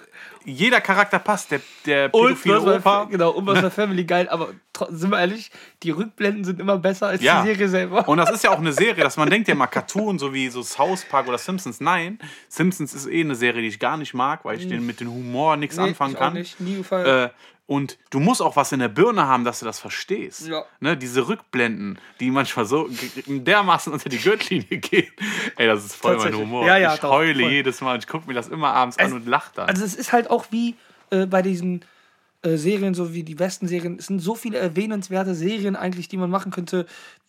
Jeder Charakter passt. Der, der Und pädophile was Opa. genau, und was bei Family geil, aber sind wir ehrlich, die Rückblenden sind immer besser als Ja. die Serie selber. Und das ist ja auch eine Serie, dass man denkt ja mal Cartoon, so wie so South Park oder Simpsons. Nein, Simpsons ist eh eine Serie, die ich gar nicht mag, weil ich den mit dem Humor nichts Nee, anfangen ich auch kann. nicht, nie gefallen. Äh, und du musst auch was in der Birne haben, dass du das verstehst. Ja. Ne, diese Rückblenden, die manchmal so dermaßen unter die Gürtellinie gehen. Ey, das ist voll mein. Humor. Ja, ja, ich doch, heule voll. jedes Mal. Ich gucke mir das immer abends an und lache dann. Also es ist halt auch wie äh, bei diesen äh, Serien, so wie die Westen-Serien, es sind so viele erwähnenswerte Serien eigentlich, die man machen könnte,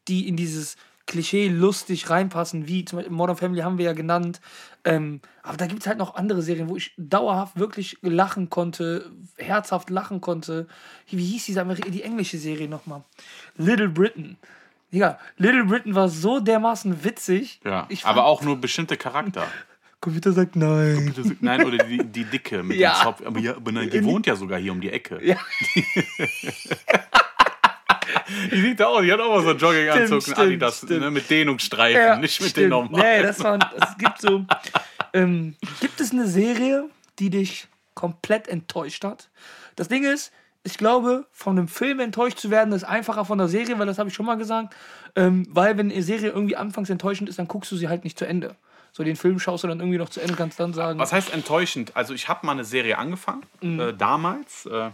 die in dieses Klischee lustig reinpassen, wie zum Beispiel Modern Family haben wir ja genannt. Ähm, aber da gibt es halt noch andere Serien, wo ich dauerhaft wirklich lachen konnte, herzhaft lachen konnte. Wie, hieß diese Ameri die englische Serie nochmal? Little Britain. Ja, Little Britain war so dermaßen witzig. ja. Aber auch nur bestimmte Charakter. Computer sagt nein. Nein, oder die, die Dicke mit Ja. dem Zopf. Aber, ja, aber nein, die wohnt ja sogar hier um die Ecke. Ja. Die sieht da auch, die hat auch mal so einen Jogginganzug, Stimmt, einen Adidas, stimmt, ne, mit Dehnungsstreifen, Ja, nicht mit stimmt. den normalen. Nee, das war, es gibt so. Ähm, gibt es eine Serie, die dich komplett enttäuscht hat? Das Ding ist, ich glaube, von einem Film enttäuscht zu werden, ist einfacher von der Serie, weil das habe ich schon mal gesagt. Ähm, weil, wenn eine Serie irgendwie anfangs enttäuschend ist, dann guckst du sie halt nicht zu Ende. So den Film schaust du dann irgendwie noch zu Ende, kannst dann sagen. Was heißt enttäuschend? Also ich habe mal eine Serie angefangen, Mhm. äh, damals. Äh,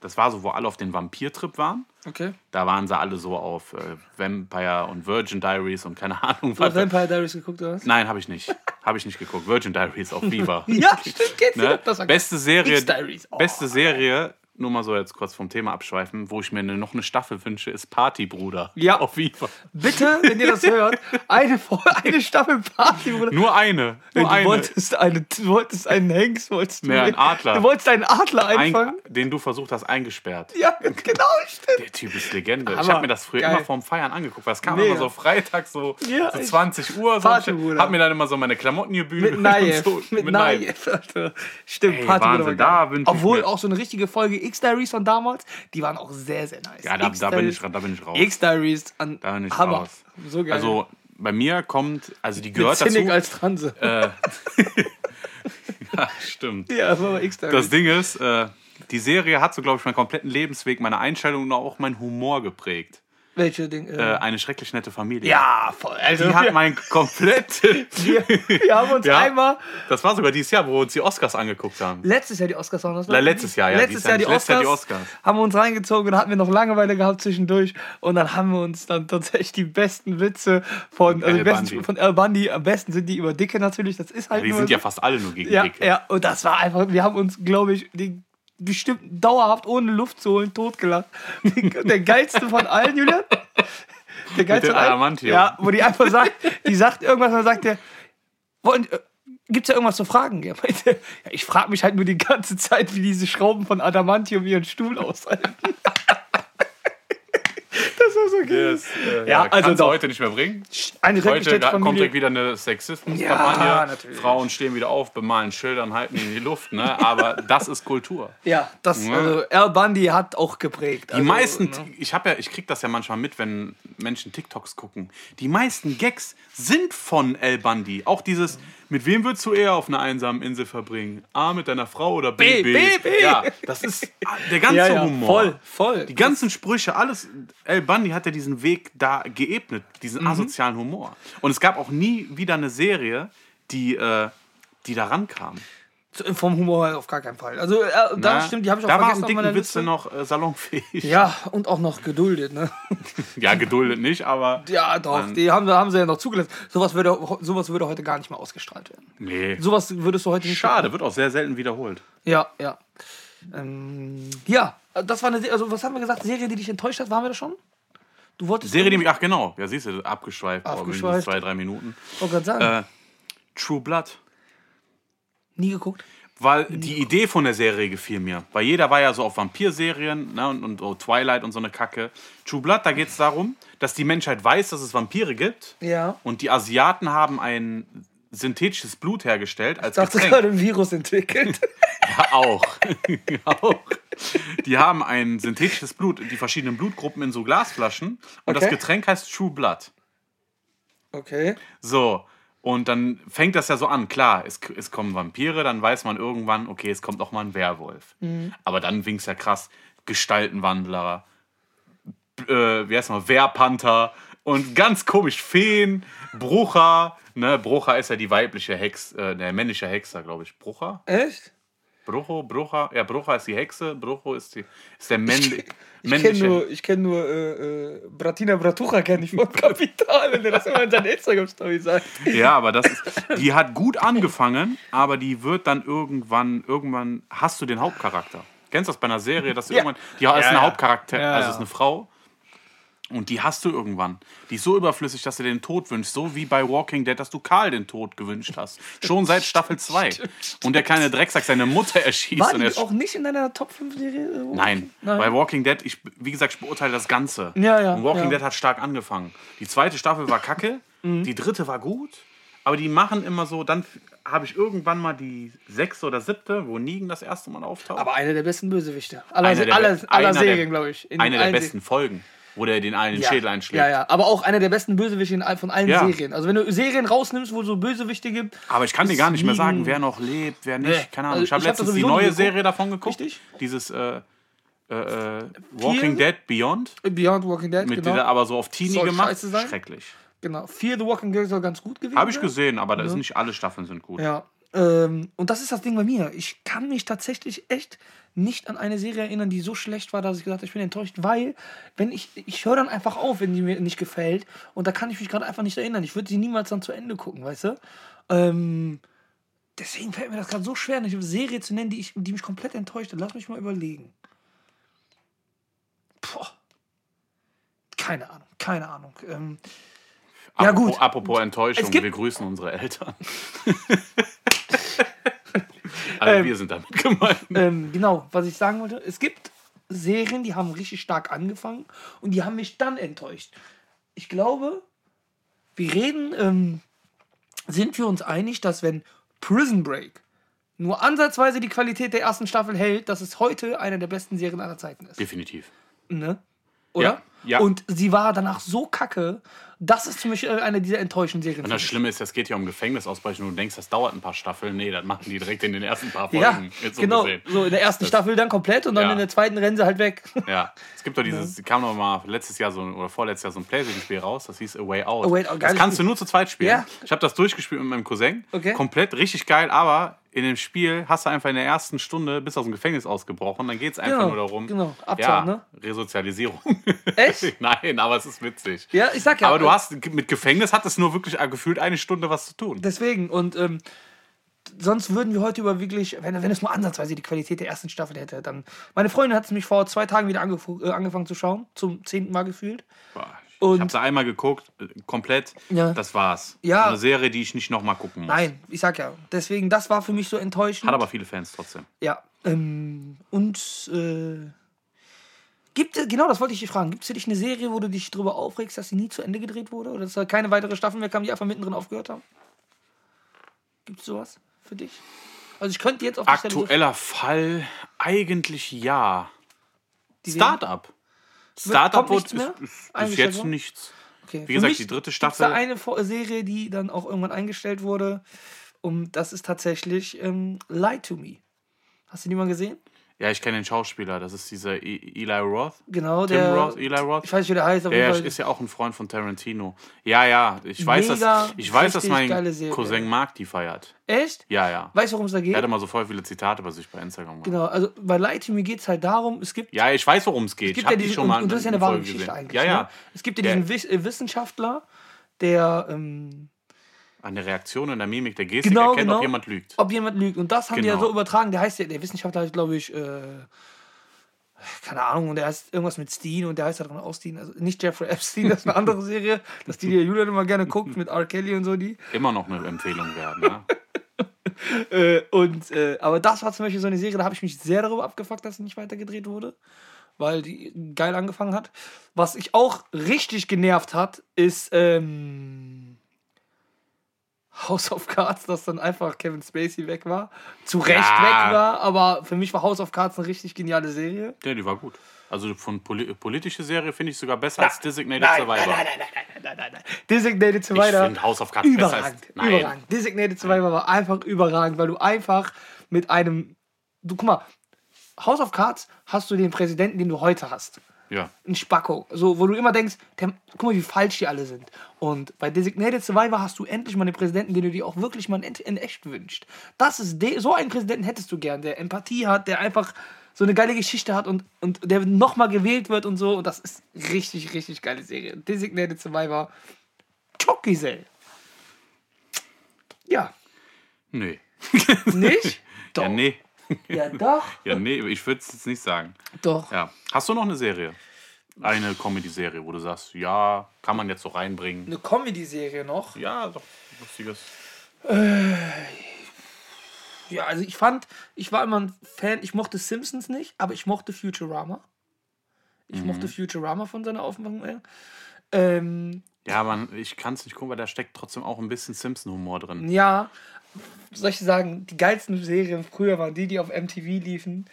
das war so, wo alle auf den Vampir-Trip waren. Okay. Da waren sie alle so auf äh, Vampire und Virgin Diaries und keine Ahnung Du hast was. Vampire Diaries geguckt, oder was? Nein, habe ich nicht. Habe ich nicht geguckt. Virgin Diaries auf Viva. Ja, stimmt, geht's Ne? das Beste Serie. Oh. beste Serie, nur mal so jetzt kurz vom Thema abschweifen, wo ich mir noch eine Staffel wünsche, ist Partybruder. Ja. Auf Viva. Bitte, wenn ihr das hört, eine, eine Staffel Party, Bruder. Nur eine. Du Nur eine. wolltest, eine, du wolltest einen Hengst, wolltest du. Nee, einen Adler. Du wolltest einen Adler Ein, einfangen. den du versucht hast, eingesperrt. Ja, genau, stimmt. Der Typ ist Legende. ich Hammer. habe mir das früher Geil. immer vorm Feiern angeguckt, weil es kam Mega. immer so Freitag so, Ja, so ich- 20 Uhr. So Party, und Bruder. hab mir dann immer so meine Klamotten gebügelt. Mit und so. mit Mit. Alter. Stimmt, Ey, Party Wahnsinn, da geil. wünsch ich Obwohl auch so eine richtige Folge X-Diaries von damals, die waren auch sehr, sehr nice. Ja, da, da, bin ich, da bin ich raus. X-Diaries an Da bin ich Hammer. raus. So geil. Also bei mir kommt, also die Mit gehört dazu. Als Transe. äh, ja, stimmt. ja, das war aber X-Diaries. Das Ding ist, äh, die Serie hat so, glaube ich, meinen kompletten Lebensweg, meine Einstellung und auch meinen Humor geprägt. Welche Ding? Äh, Äh, eine schrecklich nette Familie. ja, voll. Also, Die hat mein komplett. wir, wir haben uns Ja. einmal Das war sogar dieses Jahr, wo wir uns die Oscars angeguckt haben. letztes Jahr die Oscars waren das. Le- letztes Jahr, ja, Letztes Jahr Jahr die. Letztes Jahr Oscars, die Oscars. haben wir uns reingezogen und hatten wir noch Langeweile gehabt zwischendurch und dann haben wir uns dann tatsächlich die besten Witze von also die Al besten Bundy. von Al Bundy, am besten sind die über Dicke natürlich, das ist halt Die nur sind so. ja fast alle nur gegen ja, Dicke. ja, und das war einfach, wir haben uns, glaube ich, die, bestimmt dauerhaft ohne Luft zu holen totgelacht. Der geilste von allen, Julian. Der geilste von allen. Ja, wo die einfach sagt, die sagt irgendwas und dann sagt der, wollen, äh, gibt's ja irgendwas zu fragen? Ja, ich frage mich halt nur die ganze Zeit, wie diese Schrauben von Adamantium ihren Stuhl aushalten. So geil. Das, äh, Ja, ja, also kannst du doch. heute nicht mehr bringen. Eine Heute kommt direkt wieder eine Sexismus-Kampagne. Ja, natürlich. Frauen stehen wieder auf, bemalen Schildern, halten in die Luft. Ne? Aber das ist Kultur. Ja, das, also Al Bundy hat auch geprägt. Die also, meisten, ne? ich habe ja, ich krieg das ja manchmal mit, wenn Menschen TikToks gucken. Die meisten Gags sind von El Bundy. Auch dieses, mit wem würdest du eher auf einer einsamen Insel verbringen? A, mit deiner Frau oder B? B, B, B. Ja, das ist der ganze ja, ja, Humor. voll, voll. Die ganzen Sprüche, alles. El Bundy hat ja diesen Weg da geebnet, diesen Mhm. asozialen Humor. Und es gab auch nie wieder eine Serie, die, äh, die da rankam. Vom Humor auf gar keinen Fall. Also, äh, da Na, stimmt, die habe ich auch da waren dicken Witze noch äh, salonfähig. Ja, und auch noch geduldet, ne? Ja, geduldet nicht, aber. Ja, doch, Mann. die haben, haben sie ja noch zugelassen. Sowas würde, sowas würde heute gar nicht mehr ausgestrahlt werden. Nee. Sowas würdest du heute nicht Schade, wird auch sehr selten wiederholt. Ja, ja. Ähm, ja, das war eine also was haben wir gesagt? Serie, die dich enttäuscht hat, waren wir da schon? Du wolltest Serie, die mich. Ach, genau. Ja, siehst du, abgeschweift. Abgeschweift. zwei, drei Minuten. Oh Gott sagen. Äh, True Blood. Nie geguckt. Weil die Idee von der Serie gefiel mir. Weil jeder war ja so auf Vampirserien ne, und, und so Twilight und so eine Kacke. True Blood, da geht es darum, dass die Menschheit weiß, dass es Vampire gibt. Ja. Und die Asiaten haben ein synthetisches Blut hergestellt als Ich dachte Getränk. gerade ein Virus entwickelt. Ja, auch. auch. Die haben ein synthetisches Blut, die verschiedenen Blutgruppen in so Glasflaschen. Und das Okay. Getränk heißt True Blood. Okay. So, und dann fängt das ja so an. Klar, es, es kommen Vampire, dann weiß man irgendwann, okay, es kommt auch mal ein Werwolf. Aber dann fing es ja krass. Gestaltenwandler, äh, wie heißt mal, Wehrpanther und ganz komisch Feen, Brucher. Ne, Brucher ist ja die weibliche Hex, äh, der männliche Hexer, glaube ich. Brucher? Echt? Brucho, Brucher, ja, Brucher ist die Hexe, Brucho ist, die, ist der männli Ich kenne männliche. nur, ich kenn nur äh, äh, Bratina Bratucha, kenne ich von Kapital, wenn der das immer in seiner Instagram-Story sagt. Ja, aber das ist, die hat gut angefangen, aber die wird dann irgendwann, irgendwann hast du den Hauptcharakter. Kennst du das bei einer Serie, dass Ja. irgendwann, die ist ein ja. Hauptcharakter, Ja, also ja. ist eine Frau. Und die hast du irgendwann. Die ist so überflüssig, dass du dir den Tod wünschst. So wie bei Walking Dead, dass du Karl den Tod gewünscht hast. Schon seit Staffel 2. Und der kleine Drecksack seine Mutter erschießt. War und er die auch nicht in deiner Top 5-Serie? Nein, bei Walking Dead, ich, wie gesagt, ich beurteile das Ganze. Ja, ja, Und Walking ja. Dead hat stark angefangen. Die zweite Staffel war kacke, Mhm. die dritte war gut, aber die machen immer so, dann habe ich irgendwann mal die sechste oder siebte, wo Negan das erste Mal auftaucht. Aber einer der besten Bösewichte. Aller, Einer der- aller, aller Serien, glaube ich. In eine der besten Folgen, wo der den einen Ja. Schädel einschlägt. Ja, ja, aber auch einer der besten Bösewichte von allen Ja. Serien. Also wenn du Serien rausnimmst, wo so Bösewichte gibt. Aber ich kann dir gar nicht mehr sagen, wer noch lebt, wer nicht. Nee. Keine Ahnung. Also ich habe ich hab letztens die neue. Serie davon geguckt. Richtig. Dieses äh, äh, äh, Walking Dead Beyond. Beyond Walking Dead, Mit genau. dieser, aber so auf Teenie Soll gemacht. scheiße sein? Schrecklich. genau. Fear the Walking Dead soll ganz gut gewesen Habe ich sein. gesehen, aber das ist nicht alle Staffeln sind gut. Ja. Ähm, und das ist das Ding bei mir. Ich kann mich tatsächlich echt nicht an eine Serie erinnern, die so schlecht war, dass ich gesagt habe, ich bin enttäuscht, weil wenn ich ich höre dann einfach auf, wenn die mir nicht gefällt und da kann ich mich gerade einfach nicht erinnern. Ich würde sie niemals dann zu Ende gucken, weißt du? Ähm, deswegen fällt mir das gerade so schwer, eine Serie zu nennen, die, ich, die mich komplett enttäuscht hat. Lass mich mal überlegen. Boah. Keine Ahnung, keine Ahnung. Ähm, ja, apropos, gut. Apropos Enttäuschung, wir grüßen unsere Eltern. also wir sind damit gemeint. Ähm, genau, was ich sagen wollte. Es gibt Serien, die haben richtig stark angefangen und die haben mich dann enttäuscht. Ich glaube, wir reden, ähm, sind wir uns einig, dass wenn Prison Break nur ansatzweise die Qualität der ersten Staffel hält, dass es heute eine der besten Serien aller Zeiten ist. Definitiv. Ne? Oder? Ja, ja. Und sie war danach so kacke, das ist für mich äh, eine dieser enttäuschenden Serien. Und das Schlimme ist, es geht ja um Gefängnisausbrechen und du denkst, das dauert ein paar Staffeln. Nee, das machen die direkt in den ersten paar Folgen. ja, Jetzt so genau. So in der ersten Staffel dann komplett und dann Ja. in der zweiten rennen sie halt weg. Ja, es gibt doch dieses, kam noch mal letztes Jahr so oder vorletztes Jahr so ein Playstation-Spiel raus, das hieß A Way Out. A Way Out, das kannst du nur zu zweit spielen. Ja. Ich habe das durchgespielt mit meinem Cousin. Okay. Komplett richtig geil, aber in dem Spiel hast du einfach in der ersten Stunde bis aus dem Gefängnis ausgebrochen. Dann geht es einfach Genau, nur darum. genau, ja, Abzahlen, ne? Resozialisierung. Echt? Nein, aber es ist witzig. Ja, ich sag ja. aber du äh, hast mit Gefängnis hat es nur wirklich äh, gefühlt eine Stunde was zu tun. Deswegen, und ähm, sonst würden wir heute über wirklich, wenn, wenn es nur ansatzweise die Qualität der ersten Staffel hätte, dann. Meine Freundin hat es mich vor zwei Tagen wieder angef äh, angefangen zu schauen, zum zehnten Mal gefühlt. Boah, Und- ich habe da einmal geguckt, äh, komplett. Ja. Das war's. Ja. Eine Serie, die ich nicht nochmal gucken muss. Nein, ich sag ja. Deswegen, das war für mich so enttäuschend. Hat aber viele Fans trotzdem. Ja. Ähm, und äh, gibt es, genau das wollte ich dich fragen, gibt es für dich eine Serie, wo du dich drüber aufregst, dass sie nie zu Ende gedreht wurde? Oder dass da keine weitere Staffel mehr kam, die einfach mittendrin aufgehört haben? Gibt es sowas für dich? Also ich könnte jetzt auf Aktueller Fall eigentlich ja. die Startup. Startup wird, ist, ist, ist Eingestellt jetzt nichts. Okay. Wie gesagt, die dritte Staffel. da eine Serie, die dann auch irgendwann eingestellt wurde. Und das ist tatsächlich ähm, Lie to Me. Hast du die mal gesehen? Ja, ich kenne den Schauspieler. Das ist dieser E- Eli Roth. Genau, Tim der. Roth, Eli Roth. Ich weiß nicht, wie der heißt, auf Der ist ja auch ein Freund von Tarantino. Ja, ja, ich weiß, dass, ich weiß, dass mein. Cousin Mark die feiert. Echt? Ja, ja. Weißt du, worum es da geht? Er hat immer so voll viele Zitate bei sich bei Instagram. gemacht. Genau, also bei Light to Me geht es halt darum, es gibt Ja, ich weiß, worum es geht. Es gibt ich ja habe die diesen, schon mal und das ist ja in eine wahre Geschichte gesehen. eigentlich. Ja, ja. Ne? Es gibt ja diesen äh, Wissenschaftler, der, ähm, An der Reaktion und der Mimik, der Gestik Genau, erkennt, genau. ob jemand lügt. ob jemand lügt. Und das haben die ja Genau. so übertragen. Der heißt ja, der Wissenschaftler heißt, glaube ich, äh, keine Ahnung, und der heißt irgendwas mit Steen und der heißt halt auch Steen. Also nicht Jeffrey Epstein, das ist eine andere Serie, dass die, die Julian immer gerne guckt mit R. Kelly und so die. Immer noch eine Empfehlung werden. Ne? Äh, und, äh, aber das war zum Beispiel so eine Serie, da habe ich mich sehr darüber abgefuckt, dass sie nicht weitergedreht wurde, weil die geil angefangen hat. Was ich auch richtig genervt hat, ist ähm, House of Cards, dass dann einfach Kevin Spacey weg war. Zu Recht Ja. weg war, aber für mich war House of Cards eine richtig geniale Serie. Ja, die war gut. Also von poli politische Serie finde ich sogar besser als Designated Nein, Survivor. nein, nein, nein, nein, nein, nein, nein, nein. Designated Ich Survivor. finde House of Cards besser als... Überragend, Nein. überragend. Designated Survivor war einfach überragend, weil du einfach mit einem. Du guck mal, House of Cards hast du den Präsidenten, den du heute hast. Ja. Ein Spacko. So, wo du immer denkst, der, guck mal, wie falsch die alle sind. Und bei Designated Survivor hast du endlich mal einen Präsidenten, den du dir auch wirklich mal in, in echt wünscht. Das ist so einen Präsidenten hättest du gern, der Empathie hat, der einfach so eine geile Geschichte hat und, und der nochmal gewählt wird und so. Und das ist richtig, richtig geile Serie. Designated Survivor. Chokisel. Ja. Nee. Nicht? Doch. Ja, nee. Ja, doch. Ja, nee, ich würde es jetzt nicht sagen. Doch. Ja. Hast du noch eine Serie? Eine Comedy-Serie, wo du sagst, ja, kann man jetzt so reinbringen. Eine Comedy-Serie noch. Ja, doch, lustiges. Ja, also ich fand, ich war immer ein Fan, ich mochte Simpsons nicht, aber ich mochte Futurama. Ich mochte Futurama von seiner Aufmachung her. Ähm, Ja, man, ich kann es nicht gucken, weil da steckt trotzdem auch ein bisschen Simpson-Humor drin. ja, soll ich sagen, die geilsten Serien früher waren die, die auf MTV liefen.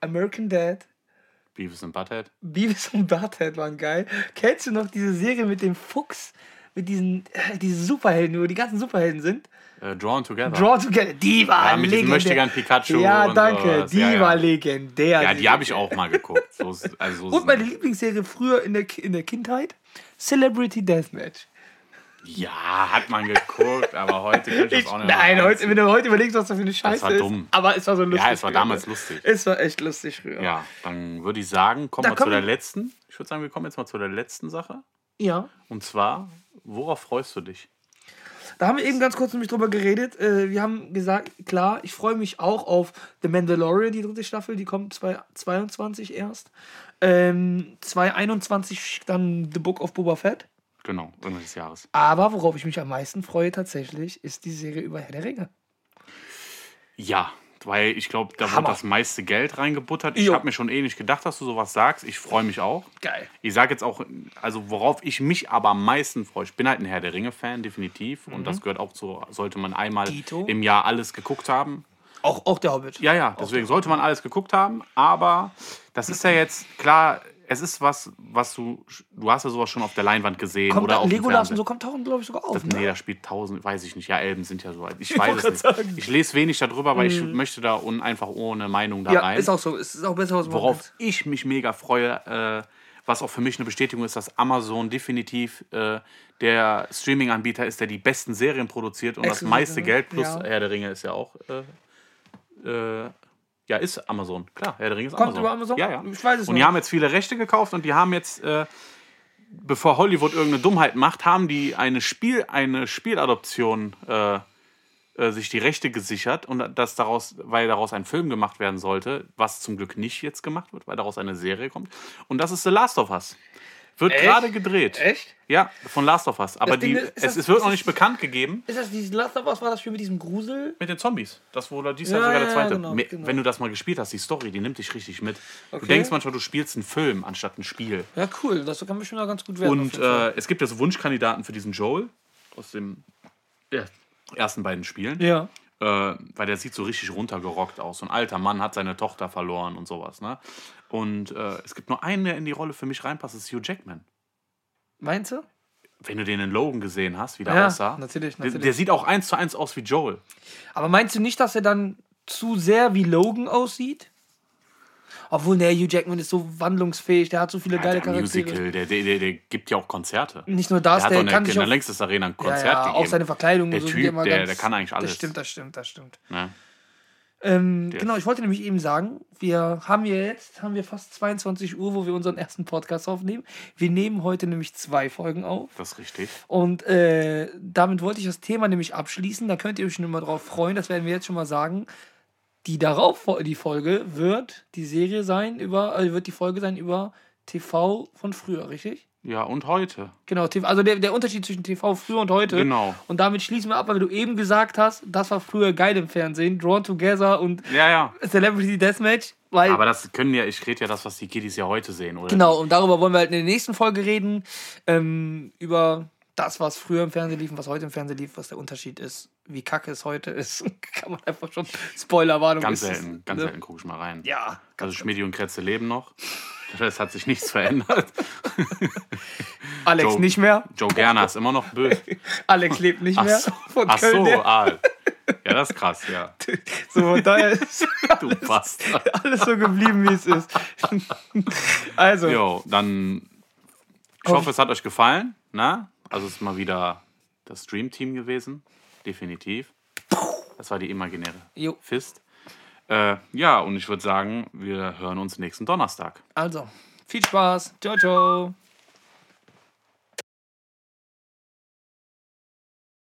American Dad, Beavis and Butthead. Beavis und Butthead waren geil. Kennst du noch diese Serie mit dem Fuchs? Mit diesen, äh, diese Superhelden, wo die ganzen Superhelden sind? Äh, Drawn Together. Draw Together, die war Ja, mit legendär. Möchtegern Pikachu Ja, und danke, die Ja, ja. war legendär. ja, die habe ich auch mal geguckt. So, ist- also, so Und meine Lieblingsserie früher in der, in der Kindheit? Celebrity Deathmatch. Ja, hat man geguckt, aber heute kann ich das auch nicht nein, heute, wenn du heute überlegst, was das für eine Scheiße war ist. dumm. Aber es war so lustig. Ja, es war früher. damals lustig. Es war echt lustig früher. Ja, dann würde ich sagen, kommen wir zu der letzten. Ich würde sagen, wir kommen jetzt mal zu der letzten Sache. ja. Und zwar, worauf freust du dich? Da haben wir eben ganz kurz nämlich drüber geredet. Äh, wir haben gesagt, klar, ich freue mich auch auf The Mandalorian, die dritte Staffel, die kommt 2022 erst. Ähm, 2021 dann The Book of Boba Fett. Genau, Ende des Jahres. Aber worauf ich mich am meisten freue tatsächlich, ist die Serie über Herr der Ringe. Ja, weil ich glaube, da wird Hammer. das meiste Geld reingebuttert. Ich habe mir schon eh nicht gedacht, dass du sowas sagst. Ich freue mich auch. Geil. Ich sage jetzt auch, also worauf ich mich aber am meisten freue, ich bin halt ein Herr der Ringe-Fan, definitiv. Und das gehört auch zu, sollte man einmal Mhm. Dito. im Jahr alles geguckt haben. Auch, auch der Hobbit. Ja, ja, deswegen sollte man alles geguckt haben. Aber das ist ja jetzt, klar, es ist was, was du, du hast ja sowas schon auf der Leinwand gesehen Kommt oder auf Legolas und so kommt tauchen, glaube ich, sogar auf. Das, ne? nee, da spielt tausend, weiß ich nicht. Ja, Elben sind ja so alt. Ich Ich weiß es nicht. sagen. Ich lese wenig darüber, weil ich möchte da un, einfach ohne Meinung da ja, rein. ist auch so. Es ist auch besser, was man Worauf ich mich mega freue, äh, was auch für mich eine Bestätigung ist, dass Amazon definitiv äh, der Streaming-Anbieter ist, der die besten Serien produziert und das Exklusiv, meiste ne? Geld plus Ja. Herr der Ringe ist ja auch. Äh, äh, ja, ist Amazon. Klar, Herr der Ringe ist Kommt Amazon. über Amazon? Ja, ja. Ich weiß es Und die haben jetzt viele Rechte gekauft und die haben jetzt, äh, bevor Hollywood irgendeine Dummheit macht, haben die eine, Spiel, eine Spieladoption äh, äh, sich die Rechte gesichert und das daraus, weil daraus ein Film gemacht werden sollte, was zum Glück nicht jetzt gemacht wird, weil daraus eine Serie kommt. Und das ist The Last of Us. Wird gerade gedreht. Echt? Ja, von Last of Us. Aber Das die, ist- es, das- es wird noch das- nicht bekannt gegeben Ist das dieses Last of Us? War das Spiel mit diesem Grusel? mit den Zombies. Das wurde dies Ja, Jahr sogar der ja, zweite. genau, Me- genau. Wenn du das mal gespielt hast, die Story, die nimmt dich richtig mit. Du Okay. denkst manchmal, du spielst einen Film anstatt ein Spiel. Ja, cool. Das kann bestimmt auch ganz gut werden. Und äh, es gibt ja so Wunschkandidaten für diesen Joel aus den ja, ersten beiden Spielen. ja. Äh, weil der sieht so richtig runtergerockt aus. So ein alter Mann hat seine Tochter verloren und sowas. Ne? Und äh, es gibt nur einen, der in die Rolle für mich reinpasst, das ist Hugh Jackman. Meinst du? Wenn du den in Logan gesehen hast, wie der Ja, aussah. natürlich, Der, natürlich. der sieht auch eins zu eins aus wie Joel. Aber meinst du nicht, dass er dann zu sehr wie Logan aussieht? Obwohl, der Hugh Jackman ist so wandlungsfähig, der hat so viele Ja, geile der Charaktere. Musical, der, der, der, der gibt ja auch Konzerte. Nicht nur das, der hat der kann in der längstes Arena ein Ja, Konzert ja, gegeben. auch seine Verkleidung Der so Typ, der- ganz, der kann eigentlich alles. Das stimmt, das stimmt, das stimmt. Ne? Ähm, Der genau, ich wollte nämlich eben sagen, wir haben ja jetzt, haben wir fast 22 Uhr, wo wir unseren ersten Podcast aufnehmen. Wir nehmen heute nämlich zwei Folgen auf. Das ist richtig. Und äh, damit wollte ich das Thema nämlich abschließen. Da könnt ihr euch schon immer drauf freuen. Das werden wir jetzt schon mal sagen. Die darauf die Folge wird die Serie sein über, äh, wird die Folge sein über TV von früher, richtig? Ja, und heute. Genau, also der, der Unterschied zwischen TV früher und heute. Genau. Und damit schließen wir ab, weil du eben gesagt hast, das war früher geil im Fernsehen. Drawn Together und Ja, ja. Celebrity Deathmatch. Weil, Aber das können ja, ich rede ja das, was die Kiddies ja heute sehen, oder? genau, und darüber wollen wir halt in der nächsten Folge reden. Ähm, über das, was früher im Fernsehen lief und was heute im Fernsehen lief, was der Unterschied ist, wie kacke es heute ist. Kann man einfach schon Spoilerwarnung Ganz ist es, selten, ganz ne? selten gucke ich mal rein. Ja, Also Schmidi und Kretze leben noch. Das hat sich nichts verändert. Alex Joe. nicht mehr. Joe Gerner ist immer noch böse. Alex lebt nicht Ach mehr. so, Von Ach Köln, so ah. Ja, das ist krass, ja. so von daher ist Du Bastard. alles so geblieben, wie es ist. also, Jo, dann. Ich Oh. hoffe, es hat euch gefallen. Na? Also, es ist mal wieder das Dream-Team gewesen. Definitiv. Das war die imaginäre Jo. Fist. Äh, ja, und ich würde sagen, wir hören uns nächsten Donnerstag. also, viel Spaß. Ciao, ciao.